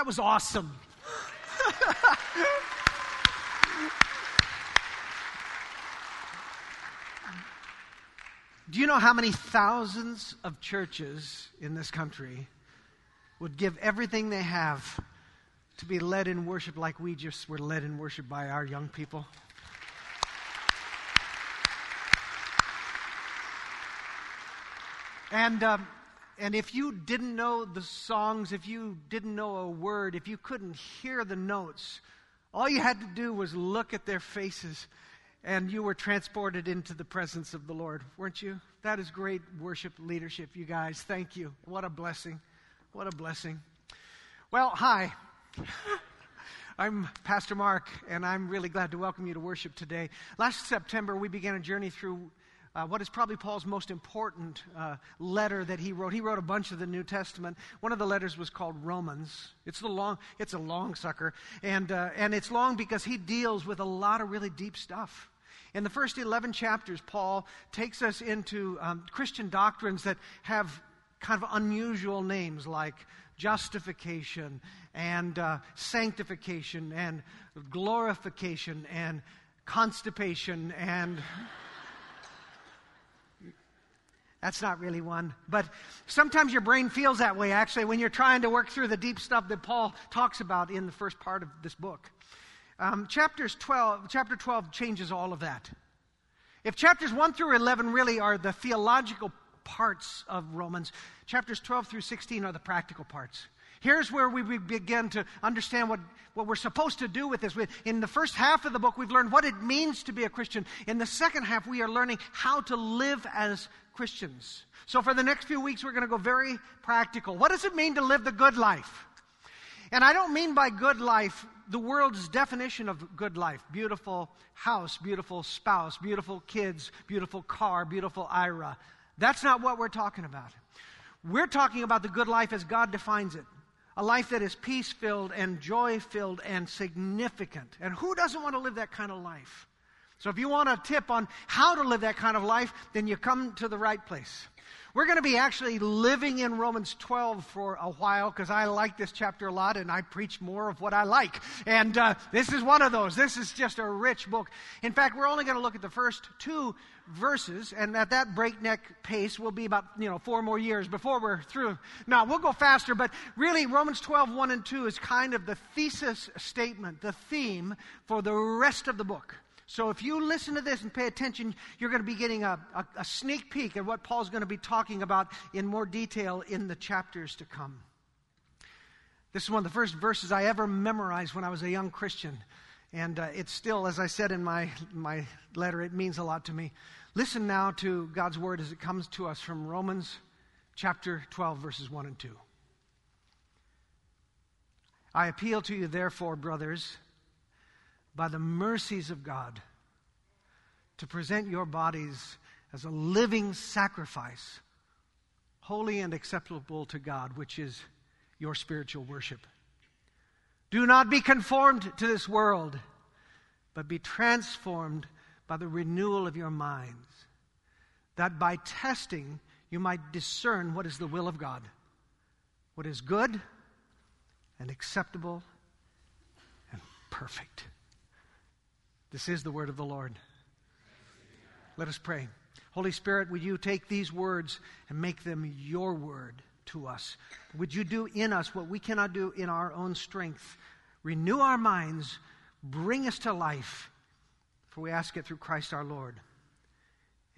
That was awesome. Do you know how many thousands of churches in this country would give everything they have to be led in worship like we just were led in worship by our young people? And, um, and if you didn't know the songs, if you didn't know a word, if you couldn't hear the notes, all you had to do was look at their faces and you were transported into the presence of the Lord, weren't you? That is great worship leadership, you guys. Thank you. What a blessing. What a blessing. Well, hi. I'm Pastor Mark, and I'm really glad to welcome you to worship today. Last September, we began a journey through uh, what is probably Paul's most important uh, letter that he wrote. He wrote a bunch of the New Testament. One of the letters was called Romans. It's the long. It's a long sucker, and uh, and it's long because he deals with a lot of really deep stuff. In the first eleven chapters, Paul takes us into um, Christian doctrines that have kind of unusual names like justification and uh, sanctification and glorification and constipation and That's not really one. But sometimes your brain feels that way, actually, when you're trying to work through the deep stuff that Paul talks about in the first part of this book. Um, chapters 12, chapter 12 changes all of that. If chapters 1 through 11 really are the theological parts of Romans, chapters 12 through 16 are the practical parts. Here's where we begin to understand what, what we're supposed to do with this. In the first half of the book, we've learned what it means to be a Christian. In the second half, we are learning how to live as Christians. So for the next few weeks, we're going to go very practical. What does it mean to live the good life? And I don't mean by good life the world's definition of good life beautiful house, beautiful spouse, beautiful kids, beautiful car, beautiful IRA. That's not what we're talking about. We're talking about the good life as God defines it a life that is peace filled and joy filled and significant. And who doesn't want to live that kind of life? So if you want a tip on how to live that kind of life, then you come to the right place. We're going to be actually living in Romans 12 for a while because I like this chapter a lot and I preach more of what I like. And uh, this is one of those. This is just a rich book. In fact, we're only going to look at the first two verses, and at that breakneck pace we'll be about you know four more years before we're through. Now we'll go faster, but really Romans 12, 1 and 2 is kind of the thesis statement, the theme for the rest of the book. So if you listen to this and pay attention, you're going to be getting a, a, a sneak peek at what Paul's going to be talking about in more detail in the chapters to come. This is one of the first verses I ever memorized when I was a young Christian. And uh, it's still, as I said in my, my letter, it means a lot to me. Listen now to God's word as it comes to us from Romans chapter 12, verses 1 and 2. I appeal to you, therefore, brothers by the mercies of God to present your bodies as a living sacrifice, holy and acceptable to God, which is your spiritual worship. Do not be conformed to this world, but be transformed by the renewal of your minds, that by testing you might discern what is the will of God, what is good and acceptable and perfect. This is the word of the Lord. Let us pray. Holy Spirit, would you take these words and make them your word to us? Would you do in us what we cannot do in our own strength? Renew our minds, bring us to life, for we ask it through Christ our Lord.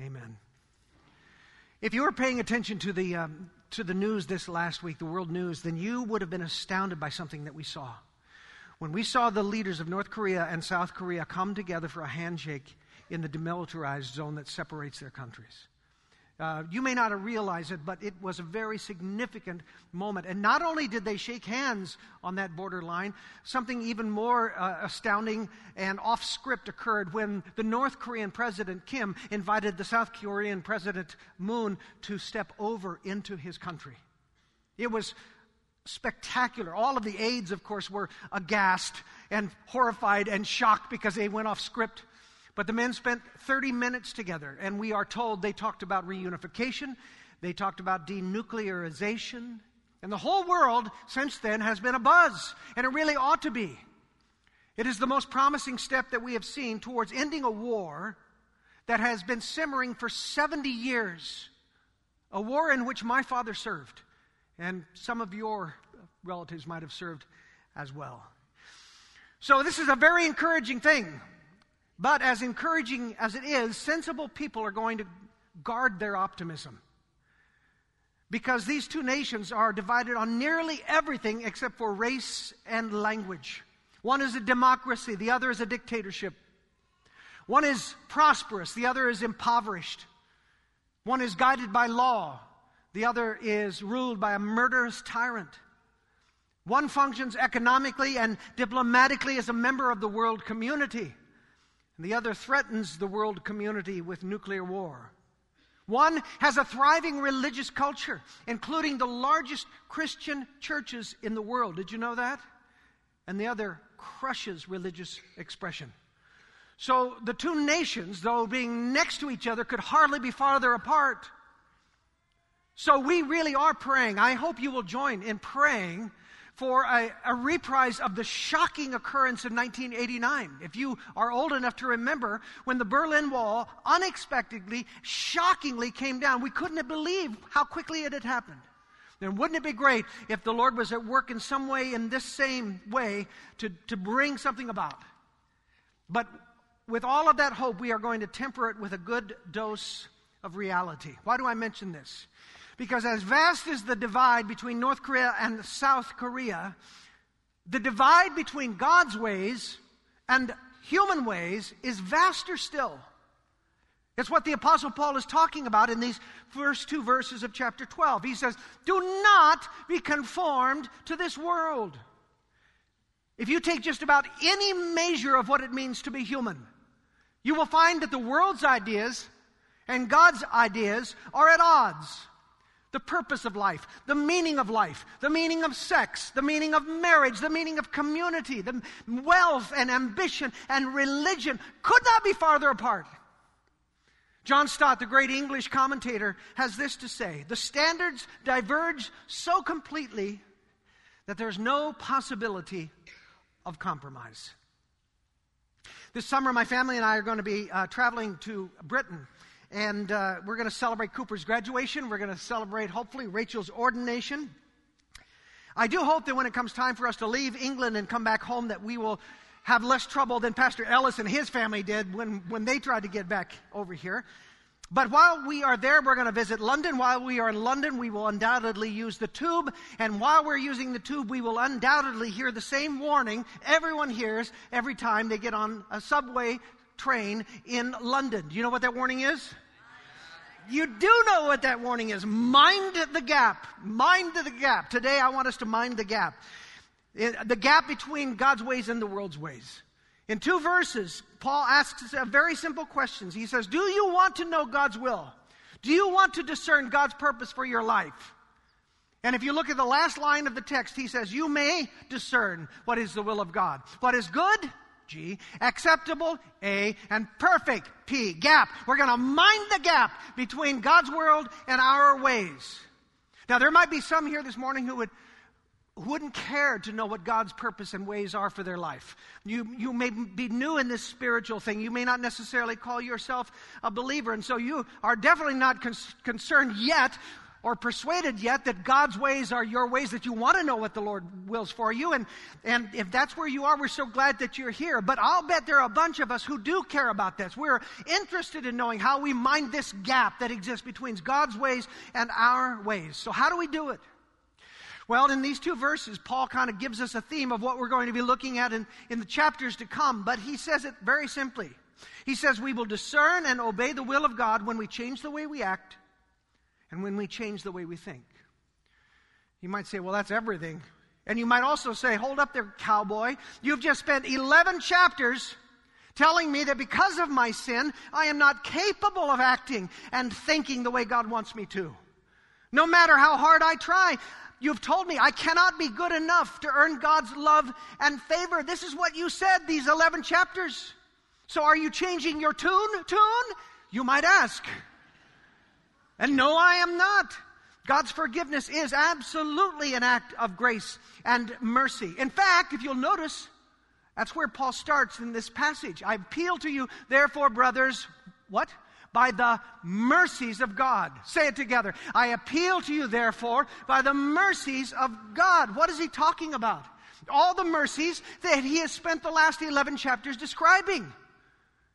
Amen. If you were paying attention to the, um, to the news this last week, the world news, then you would have been astounded by something that we saw. When we saw the leaders of North Korea and South Korea come together for a handshake in the demilitarized zone that separates their countries. Uh, you may not have realized it, but it was a very significant moment. And not only did they shake hands on that borderline, something even more uh, astounding and off script occurred when the North Korean President Kim invited the South Korean President Moon to step over into his country. It was spectacular. All of the aides, of course, were aghast and horrified and shocked because they went off script. But the men spent 30 minutes together, and we are told they talked about reunification, they talked about denuclearization, and the whole world since then has been a buzz, and it really ought to be. It is the most promising step that we have seen towards ending a war that has been simmering for 70 years, a war in which my father served, and some of your relatives might have served as well. So, this is a very encouraging thing. But as encouraging as it is, sensible people are going to guard their optimism. Because these two nations are divided on nearly everything except for race and language. One is a democracy, the other is a dictatorship. One is prosperous, the other is impoverished. One is guided by law, the other is ruled by a murderous tyrant. One functions economically and diplomatically as a member of the world community, and the other threatens the world community with nuclear war. One has a thriving religious culture, including the largest Christian churches in the world. Did you know that? And the other crushes religious expression. So the two nations, though being next to each other, could hardly be farther apart. So we really are praying. I hope you will join in praying for a, a, reprise of the shocking occurrence of 1989. If you are old enough to remember when the Berlin Wall unexpectedly, shockingly came down, we couldn't believe how quickly it had happened. Then wouldn't it be great if the Lord was at work in some way, in this same way, to, to bring something about? But with all of that hope, we are going to temper it with a good dose of reality. Why do I mention this? Because as vast as the divide between North Korea and South Korea, the divide between God's ways and human ways is vaster still. It's what the Apostle Paul is talking about in these first two verses of chapter 12. He says, Do not be conformed to this world. If you take just about any measure of what it means to be human, you will find that the world's ideas and God's ideas are at odds. The purpose of life, the meaning of life, the meaning of sex, the meaning of marriage, the meaning of community, the wealth and ambition and religion could not be farther apart. John Stott, the great English commentator, has this to say The standards diverge so completely that there's no possibility of compromise. This summer, my family and I are going to be uh, traveling to Britain. And uh, we're going to celebrate Cooper's graduation. We're going to celebrate, hopefully, Rachel's ordination. I do hope that when it comes time for us to leave England and come back home, that we will have less trouble than Pastor Ellis and his family did when, when they tried to get back over here. But while we are there, we're going to visit London. While we are in London, we will undoubtedly use the tube. And while we're using the tube, we will undoubtedly hear the same warning everyone hears every time they get on a subway train in London. Do you know what that warning is? You do know what that warning is. Mind the gap. Mind the gap. Today, I want us to mind the gap. The gap between God's ways and the world's ways. In two verses, Paul asks a very simple questions. He says, Do you want to know God's will? Do you want to discern God's purpose for your life? And if you look at the last line of the text, he says, You may discern what is the will of God. What is good? G. Acceptable? A. And perfect? P. Gap. We're going to mind the gap between God's world and our ways. Now, there might be some here this morning who would wouldn't care to know what God's purpose and ways are for their life. You, you may be new in this spiritual thing. You may not necessarily call yourself a believer. And so you are definitely not con- concerned yet or persuaded yet that God's ways are your ways, that you want to know what the Lord wills for you. And, and if that's where you are, we're so glad that you're here. But I'll bet there are a bunch of us who do care about this. We're interested in knowing how we mind this gap that exists between God's ways and our ways. So, how do we do it? Well, in these two verses, Paul kind of gives us a theme of what we're going to be looking at in, in the chapters to come, but he says it very simply. He says, We will discern and obey the will of God when we change the way we act and when we change the way we think. You might say, Well, that's everything. And you might also say, Hold up there, cowboy. You've just spent 11 chapters telling me that because of my sin, I am not capable of acting and thinking the way God wants me to. No matter how hard I try, You've told me I cannot be good enough to earn God's love and favor. This is what you said these 11 chapters. So are you changing your tune? Tune? You might ask. And no, I am not. God's forgiveness is absolutely an act of grace and mercy. In fact, if you'll notice, that's where Paul starts in this passage. I appeal to you, therefore, brothers, what? By the mercies of God. Say it together. I appeal to you, therefore, by the mercies of God. What is he talking about? All the mercies that he has spent the last 11 chapters describing.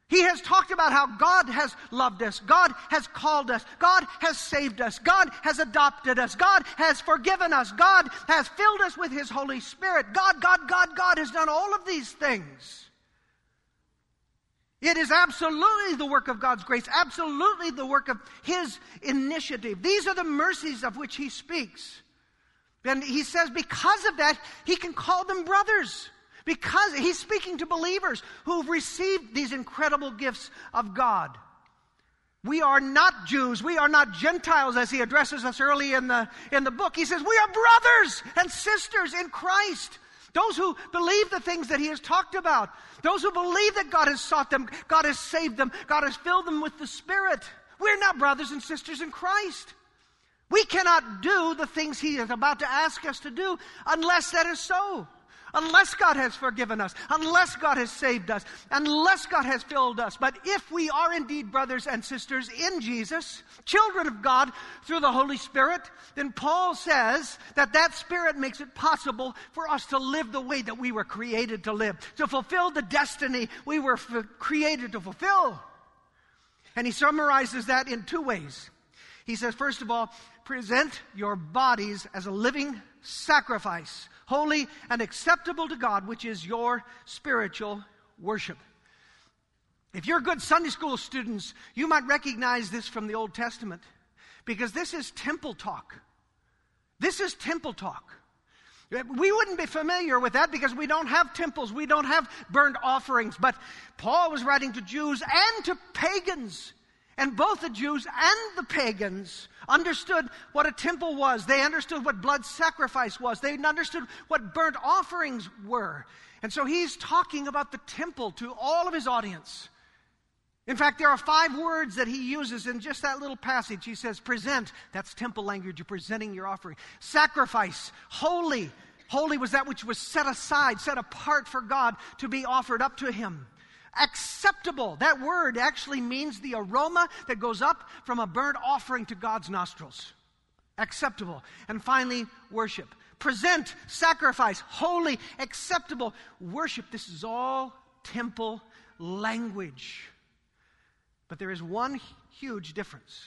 He has talked about how God has loved us, God has called us, God has saved us, God has adopted us, God has forgiven us, God has filled us with His Holy Spirit. God, God, God, God has done all of these things. It is absolutely the work of God's grace, absolutely the work of His initiative. These are the mercies of which He speaks. And He says, because of that, He can call them brothers. Because he's speaking to believers who've received these incredible gifts of God. We are not Jews. We are not Gentiles, as he addresses us early in the, in the book. He says, We are brothers and sisters in Christ. Those who believe the things that he has talked about. Those who believe that God has sought them, God has saved them, God has filled them with the Spirit. We're not brothers and sisters in Christ. We cannot do the things he is about to ask us to do unless that is so unless God has forgiven us, unless God has saved us, unless God has filled us. But if we are indeed brothers and sisters in Jesus, children of God through the Holy Spirit, then Paul says that that Spirit makes it possible for us to live the way that we were created to live, to fulfill the destiny we were f- created to fulfill. And he summarizes that in two ways. He says, first of all, present your bodies as a living sacrifice holy and acceptable to God, which is your spiritual worship. If you're good Sunday school students, you might recognize this from the Old Testament because this is temple talk. This is temple talk. We wouldn't be familiar with that because we don't have temples, we don't have burnt offerings. But Paul was writing to Jews and to pagans. And both the Jews and the pagans understood what a temple was. They understood what blood sacrifice was. They understood what burnt offerings were. And so he's talking about the temple to all of his audience. In fact, there are five words that he uses in just that little passage. He says, present, that's temple language, you're presenting your offering. Sacrifice, holy. Holy was that which was set aside, set apart for God to be offered up to him acceptable. That word actually means the aroma that goes up from a burnt offering to God's nostrils. Acceptable. And finally, worship. Present, sacrifice, holy, acceptable. Worship. This is all temple language. But there is one huge difference.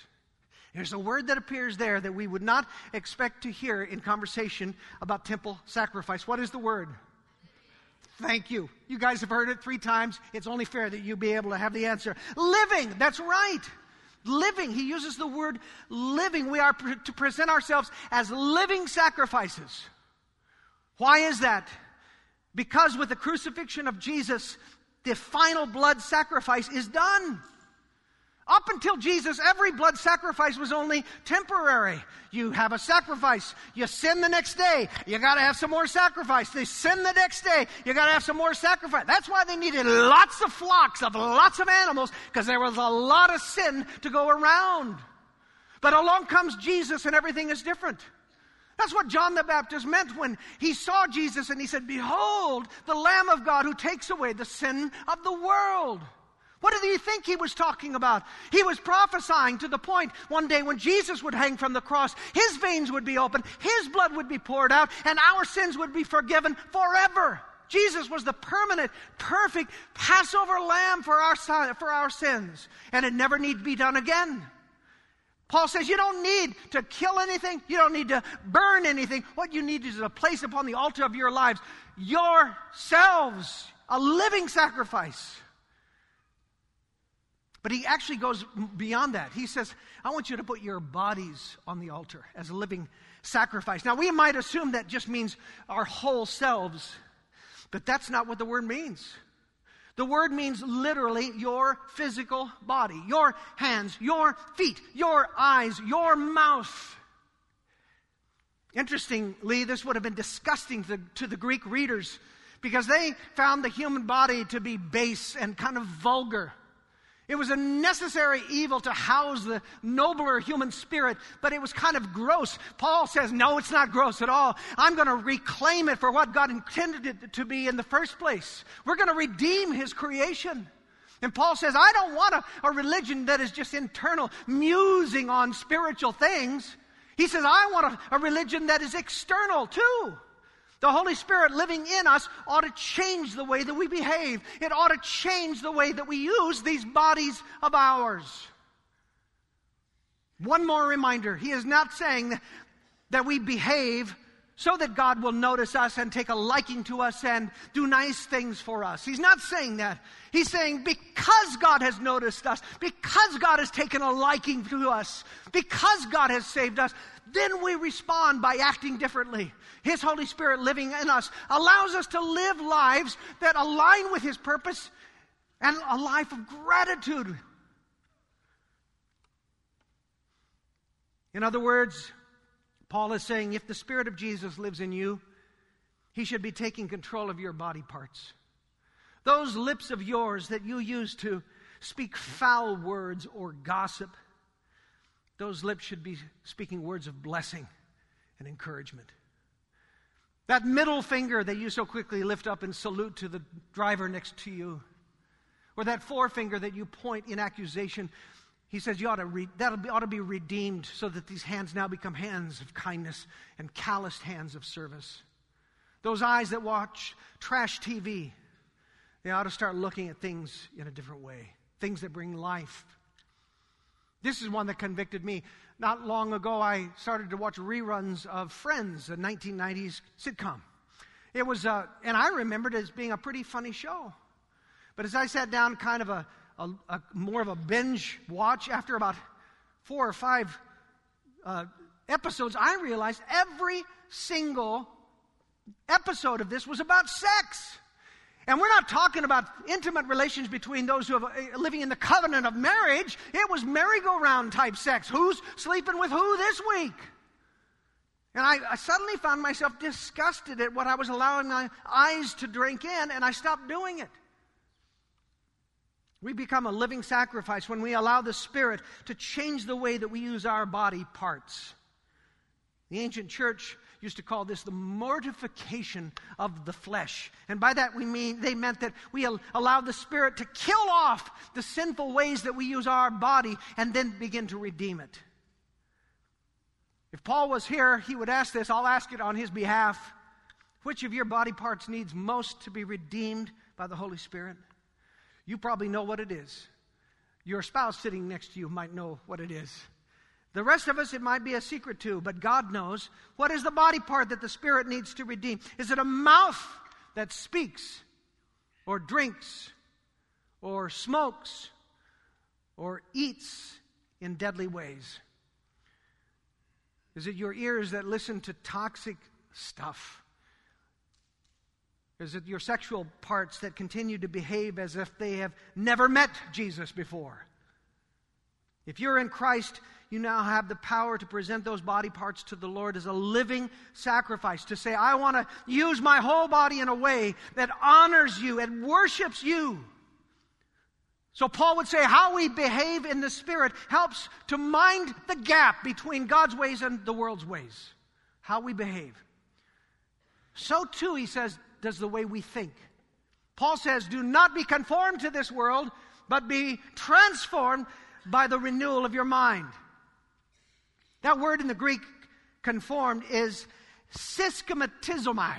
There's a word that appears there that we would not expect to hear in conversation about temple sacrifice. What is the word? Thank you. You guys have heard it three times. It's only fair that you be able to have the answer. Living, that's right. Living. He uses the word living. We are to present ourselves as living sacrifices. Why is that? Because with the crucifixion of Jesus, the final blood sacrifice is done. Up until Jesus, every blood sacrifice was only temporary. You have a sacrifice, you sin the next day, you got to have some more sacrifice. They sin the next day, you got to have some more sacrifice. That's why they needed lots of flocks of lots of animals because there was a lot of sin to go around. But along comes Jesus and everything is different. That's what John the Baptist meant when he saw Jesus and he said, Behold, the Lamb of God who takes away the sin of the world. What did he think he was talking about? He was prophesying to the point one day when Jesus would hang from the cross, his veins would be opened, his blood would be poured out, and our sins would be forgiven forever. Jesus was the permanent, perfect Passover lamb for our, for our sins, and it never need to be done again. Paul says you don't need to kill anything, you don't need to burn anything. What you need is to place upon the altar of your lives yourselves, a living sacrifice. But he actually goes beyond that. He says, I want you to put your bodies on the altar as a living sacrifice. Now, we might assume that just means our whole selves, but that's not what the word means. The word means literally your physical body, your hands, your feet, your eyes, your mouth. Interestingly, this would have been disgusting to, to the Greek readers because they found the human body to be base and kind of vulgar. It was a necessary evil to house the nobler human spirit, but it was kind of gross. Paul says, No, it's not gross at all. I'm going to reclaim it for what God intended it to be in the first place. We're going to redeem his creation. And Paul says, I don't want a, a religion that is just internal, musing on spiritual things. He says, I want a, a religion that is external too. The Holy Spirit living in us ought to change the way that we behave. It ought to change the way that we use these bodies of ours. One more reminder He is not saying that we behave so that God will notice us and take a liking to us and do nice things for us. He's not saying that. He's saying because God has noticed us, because God has taken a liking to us, because God has saved us, then we respond by acting differently. His Holy Spirit living in us allows us to live lives that align with His purpose and a life of gratitude. In other words, Paul is saying if the Spirit of Jesus lives in you, He should be taking control of your body parts. Those lips of yours that you use to speak foul words or gossip, those lips should be speaking words of blessing and encouragement. That middle finger that you so quickly lift up and salute to the driver next to you, or that forefinger that you point in accusation, he says you ought to re- that ought to be redeemed so that these hands now become hands of kindness and calloused hands of service. Those eyes that watch trash TV, they ought to start looking at things in a different way, things that bring life. This is one that convicted me. Not long ago, I started to watch reruns of Friends, a 1990s sitcom. It was, uh, and I remembered it as being a pretty funny show. But as I sat down, kind of a a, a more of a binge watch after about four or five uh, episodes, I realized every single episode of this was about sex. And we're not talking about intimate relations between those who are uh, living in the covenant of marriage. It was merry-go-round type sex. Who's sleeping with who this week? And I, I, suddenly found myself disgusted at what I was allowing my eyes to drink in, and I stopped doing it. We become a living sacrifice when we allow the Spirit to change the way that we use our body parts. The ancient church used to call this the mortification of the flesh. And by that we mean they meant that we allow the spirit to kill off the sinful ways that we use our body and then begin to redeem it. If Paul was here, he would ask this. I'll ask it on his behalf. Which of your body parts needs most to be redeemed by the Holy Spirit? You probably know what it is. Your spouse sitting next to you might know what it is. The rest of us, it might be a secret too, but God knows. What is the body part that the Spirit needs to redeem? Is it a mouth that speaks, or drinks, or smokes, or eats in deadly ways? Is it your ears that listen to toxic stuff? Is it your sexual parts that continue to behave as if they have never met Jesus before? If you're in Christ, you now have the power to present those body parts to the Lord as a living sacrifice. To say, I want to use my whole body in a way that honors you and worships you. So Paul would say, how we behave in the Spirit helps to mind the gap between God's ways and the world's ways. How we behave. So too, he says, does the way we think. Paul says, Do not be conformed to this world, but be transformed by the renewal of your mind. That word in the Greek, conformed, is syschematizomai.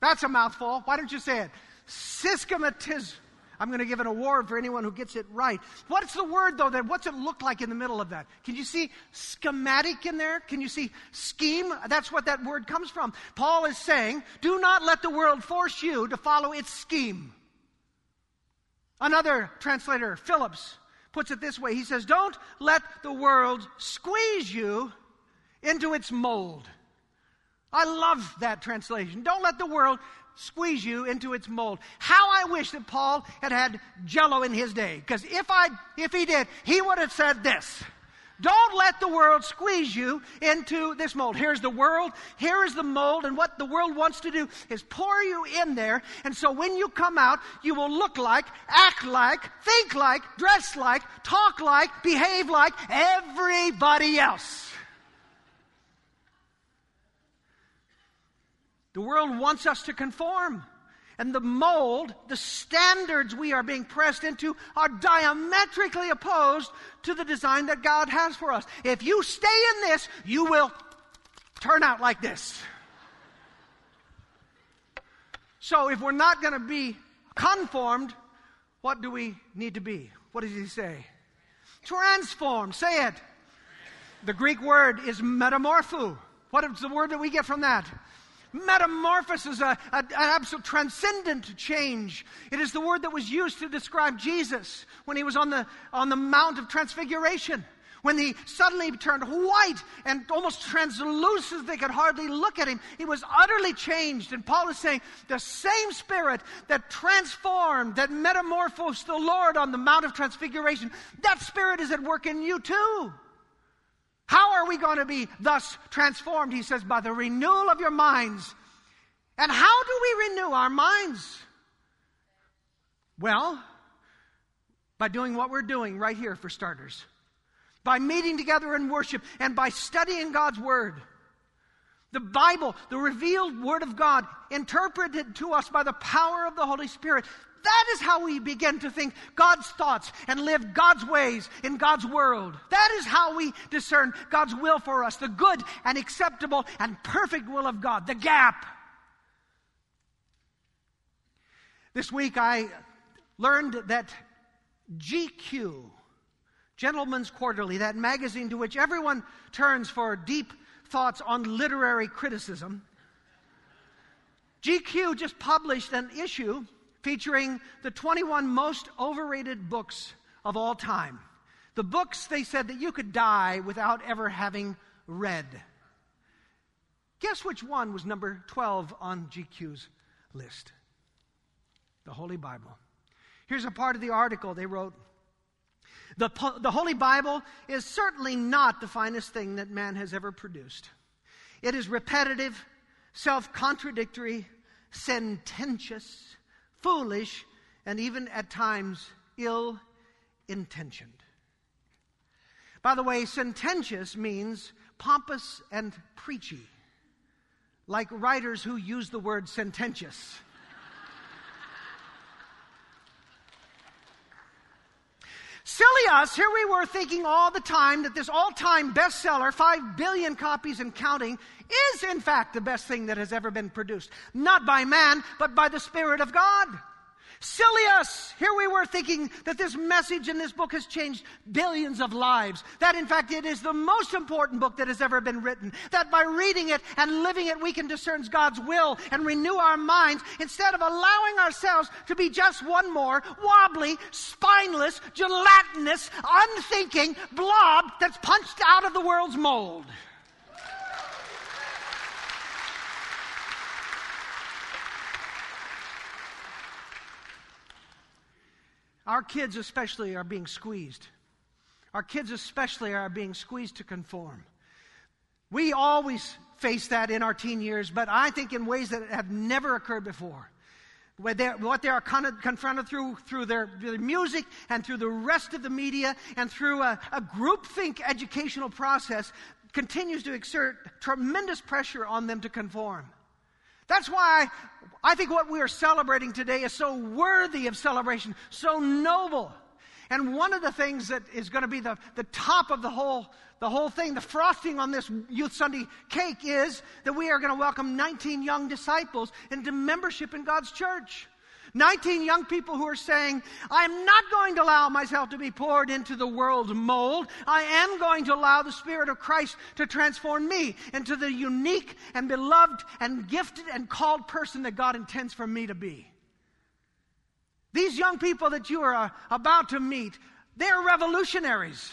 That's a mouthful. Why don't you say it? Syschematizomai. I'm going to give an award for anyone who gets it right. What's the word, though? That what's it look like in the middle of that? Can you see schematic in there? Can you see scheme? That's what that word comes from. Paul is saying, do not let the world force you to follow its scheme. Another translator, Phillips, puts it this way. He says, don't let the world squeeze you into its mold. I love that translation. Don't let the world squeeze you into its mold. How I wish that Paul had had jello in his day. Because if I, if he did, he would have said this. Don't let the world squeeze you into this mold. Here's the world, here is the mold, and what the world wants to do is pour you in there. And so when you come out, you will look like, act like, think like, dress like, talk like, behave like everybody else. The world wants us to conform. And the mold, the standards we are being pressed into, are diametrically opposed to the design that God has for us. If you stay in this, you will turn out like this. So if we're not going to be conformed, what do we need to be? What does he say? Transformed. Say it. The Greek word is metamorpho. What is the word that we get from that? Metamorphosis, a, a, an absolute transcendent change. It is the word that was used to describe Jesus when he was on the, on the Mount of Transfiguration. When he suddenly turned white and almost translucent, they could hardly look at him. He was utterly changed. And Paul is saying the same spirit that transformed, that metamorphosed the Lord on the Mount of Transfiguration, that spirit is at work in you too. How are we going to be thus transformed? He says, by the renewal of your minds. And how do we renew our minds? Well, by doing what we're doing right here, for starters, by meeting together in worship, and by studying God's Word. The Bible, the revealed Word of God, interpreted to us by the power of the Holy Spirit. That is how we begin to think God's thoughts and live God's ways in God's world. That is how we discern God's will for us, the good and acceptable and perfect will of God, the gap. This week I learned that GQ, Gentleman's Quarterly, that magazine to which everyone turns for deep thoughts on literary criticism, GQ just published an issue featuring the 21 most overrated books of all time. The books they said that you could die without ever having read. Guess which one was number 12 on GQ's list? The Holy Bible. Here's a part of the article they wrote. The, the Holy Bible is certainly not the finest thing that man has ever produced. It is repetitive, self contradictory, sententious, foolish, and even at times ill intentioned. By the way, sententious means pompous and preachy, like writers who use the word sententious. Silly us, here we were thinking all the time that this all time bestseller, 5 billion copies and counting, is in fact the best thing that has ever been produced. Not by man, but by the Spirit of God. Silly us! Here we were thinking that this message in this book has changed billions of lives. That in fact it is the most important book that has ever been written. That by reading it and living it, we can discern God's will and renew our minds instead of allowing ourselves to be just one more wobbly, spineless, gelatinous, unthinking blob that's punched out of the world's mold. Our kids, especially, are being squeezed. Our kids, especially, are being squeezed to conform. We always face that in our teen years, but I think in ways that have never occurred before. What they, are con- confronted through, through their, their, music and through the rest of the media and through a, a groupthink educational process continues to exert tremendous pressure on them to conform. That's why I think what we are celebrating today is so worthy of celebration, so noble. And one of the things that is going to be the, the top of the whole, the whole thing, the frosting on this Youth Sunday cake is that we are going to welcome 19 young disciples into membership in God's church. 19 young people who are saying, I'm not going to allow myself to be poured into the world's mold. I am going to allow the Spirit of Christ to transform me into the unique and beloved and gifted and called person that God intends for me to be. These young people that you are uh, about to meet, they're revolutionaries.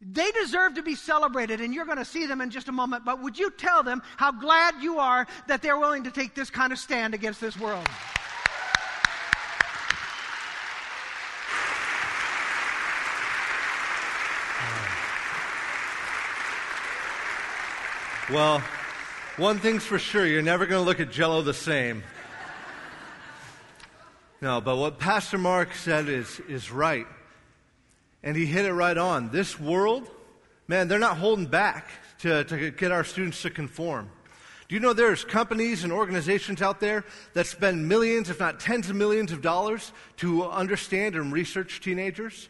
They deserve to be celebrated, and you're going to see them in just a moment. But would you tell them how glad you are that they're willing to take this kind of stand against this world? Well, one thing's for sure you're never going to look at Jello the same. No, but what Pastor Mark said is, is right. And he hit it right on. This world, man, they're not holding back to, to get our students to conform. Do you know there's companies and organizations out there that spend millions, if not tens of millions of dollars to understand and research teenagers?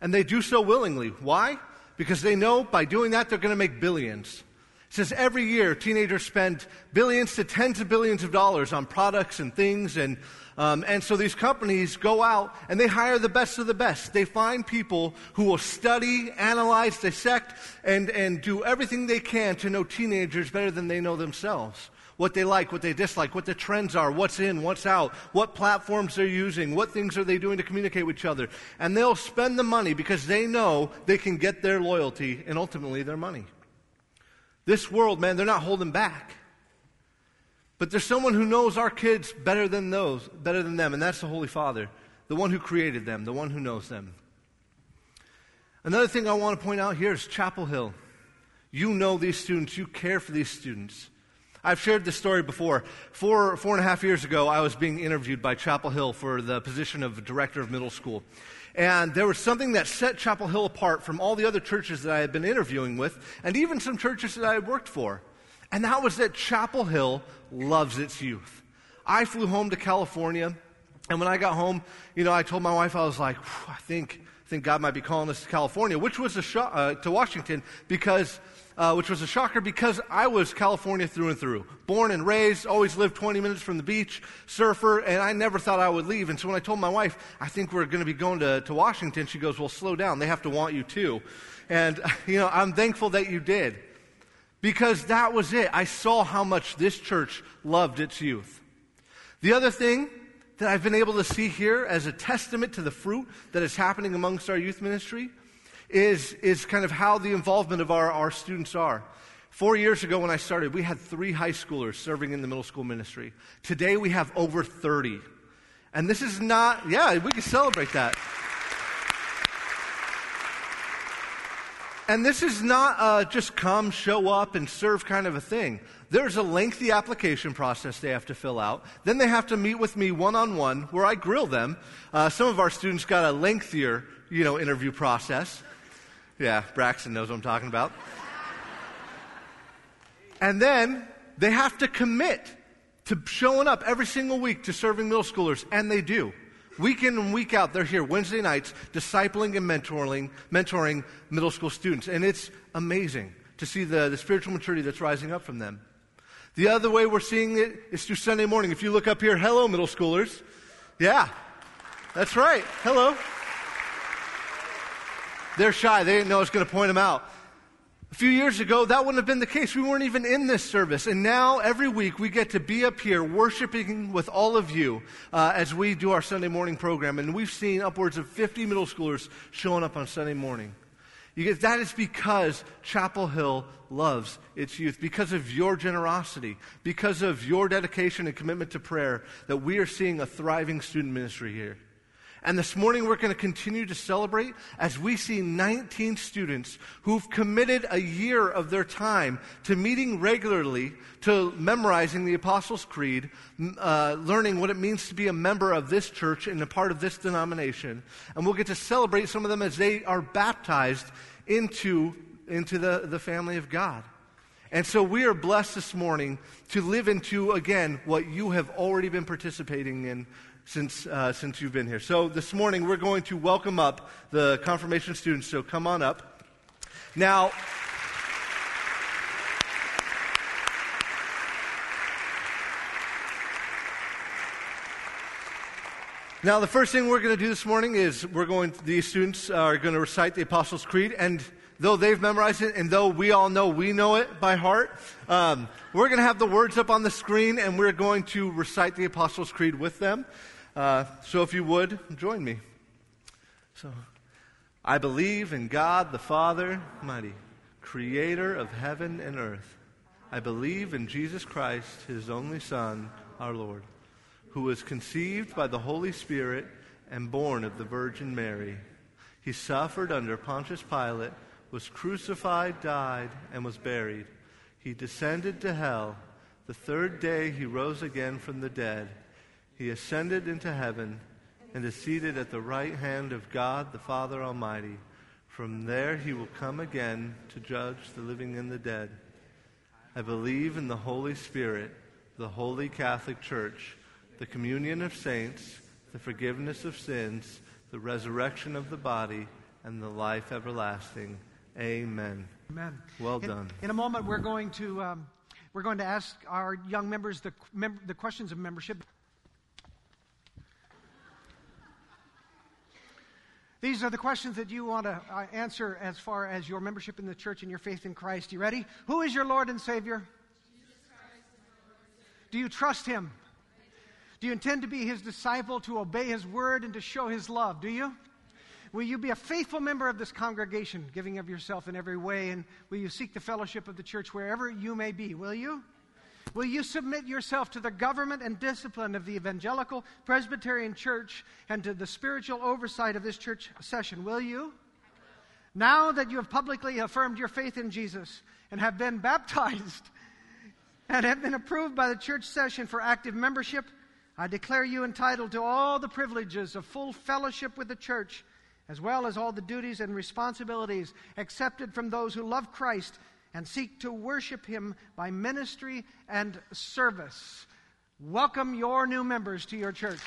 And they do so willingly. Why? Because they know by doing that they're going to make billions. Says every year teenagers spend billions to tens of billions of dollars on products and things and um, and so these companies go out and they hire the best of the best. They find people who will study, analyze, dissect, and, and do everything they can to know teenagers better than they know themselves. What they like, what they dislike, what the trends are, what's in, what's out, what platforms they're using, what things are they doing to communicate with each other. And they'll spend the money because they know they can get their loyalty and ultimately their money. This world, man, they're not holding back. But there's someone who knows our kids better than those, better than them, and that's the Holy Father, the one who created them, the one who knows them. Another thing I want to point out here is Chapel Hill. You know these students, you care for these students. I've shared this story before. Four, four and a half years ago, I was being interviewed by Chapel Hill for the position of director of middle school. And there was something that set Chapel Hill apart from all the other churches that I had been interviewing with, and even some churches that I had worked for. And that was that Chapel Hill loves its youth. I flew home to California, and when I got home, you know, I told my wife, I was like, I think, I think God might be calling us to California, which was a uh, to Washington, because, uh, which was a shocker because I was California through and through. Born and raised, always lived 20 minutes from the beach, surfer, and I never thought I would leave. And so when I told my wife, I think we're going to be going to, to Washington, she goes, well, slow down. They have to want you too. And, you know, I'm thankful that you did. Because that was it. I saw how much this church loved its youth. The other thing that I've been able to see here as a testament to the fruit that is happening amongst our youth ministry is, is kind of how the involvement of our, our students are. Four years ago, when I started, we had three high schoolers serving in the middle school ministry. Today, we have over 30. And this is not, yeah, we can celebrate that. And this is not uh, just come, show up, and serve kind of a thing. There's a lengthy application process they have to fill out. Then they have to meet with me one on one, where I grill them. Uh, some of our students got a lengthier, you know, interview process. Yeah, Braxton knows what I'm talking about. And then they have to commit to showing up every single week to serving middle schoolers, and they do. Week in and week out, they're here Wednesday nights discipling and mentoring, mentoring middle school students. And it's amazing to see the, the spiritual maturity that's rising up from them. The other way we're seeing it is through Sunday morning. If you look up here, hello, middle schoolers. Yeah, that's right. Hello. They're shy. They didn't know I was going to point them out. A few years ago, that wouldn't have been the case. We weren't even in this service. And now, every week, we get to be up here worshiping with all of you uh, as we do our Sunday morning program. And we've seen upwards of 50 middle schoolers showing up on Sunday morning. You get, that is because Chapel Hill loves its youth, because of your generosity, because of your dedication and commitment to prayer, that we are seeing a thriving student ministry here. And this morning we're going to continue to celebrate as we see 19 students who've committed a year of their time to meeting regularly, to memorizing the Apostles' Creed, uh, learning what it means to be a member of this church and a part of this denomination. And we'll get to celebrate some of them as they are baptized into, into the, the family of God. And so we are blessed this morning to live into, again, what you have already been participating in since, uh, since you've been here. So this morning we're going to welcome up the confirmation students, so come on up. Now, Now, the first thing we're going to do this morning is we're going, To, these students are going to recite the Apostles' Creed. And though they've memorized it and though we all know we know it by heart, um, we're going to have the words up on the screen and we're going to recite the Apostles' Creed with them. Uh, so if you would, join me. So, I believe in God the Father mighty, creator of heaven and earth. I believe in Jesus Christ, his only Son, our Lord, who was conceived by the Holy Spirit and born of the Virgin Mary. He suffered under Pontius Pilate, was crucified, died, and was buried. He descended to hell. The third day he rose again from the dead. He ascended into heaven and is seated at the right hand of God the Father Almighty. From there he will come again to judge the living and the dead. I believe in the Holy Spirit, the holy Catholic Church, the communion of saints, the forgiveness of sins, the resurrection of the body, and the life everlasting. Amen. Amen. Well In- done. In a moment, we're going to um, we're going to ask our young members the mem- the questions of membership. These are the questions that you want to uh, answer as far as your membership in the church and your faith in Christ. You ready? Who is your Lord and Savior? Jesus Christ. Do you trust Him? Do you intend to be His disciple, to obey His word, and to show His love? Do you? Will you be a faithful member of this congregation, giving of yourself in every way? And will you seek the fellowship of the church wherever you may be? Will you? Will you submit yourself to the government and discipline of the Evangelical Presbyterian Church and to the spiritual oversight of this church session? Will you? Now that you have publicly affirmed your faith in Jesus and have been baptized and have been approved by the church session for active membership, I declare you entitled to all the privileges of full fellowship with the church, as well as all the duties and responsibilities accepted from those who love Christ and seek to worship Him by ministry and service. Welcome your new members to your church.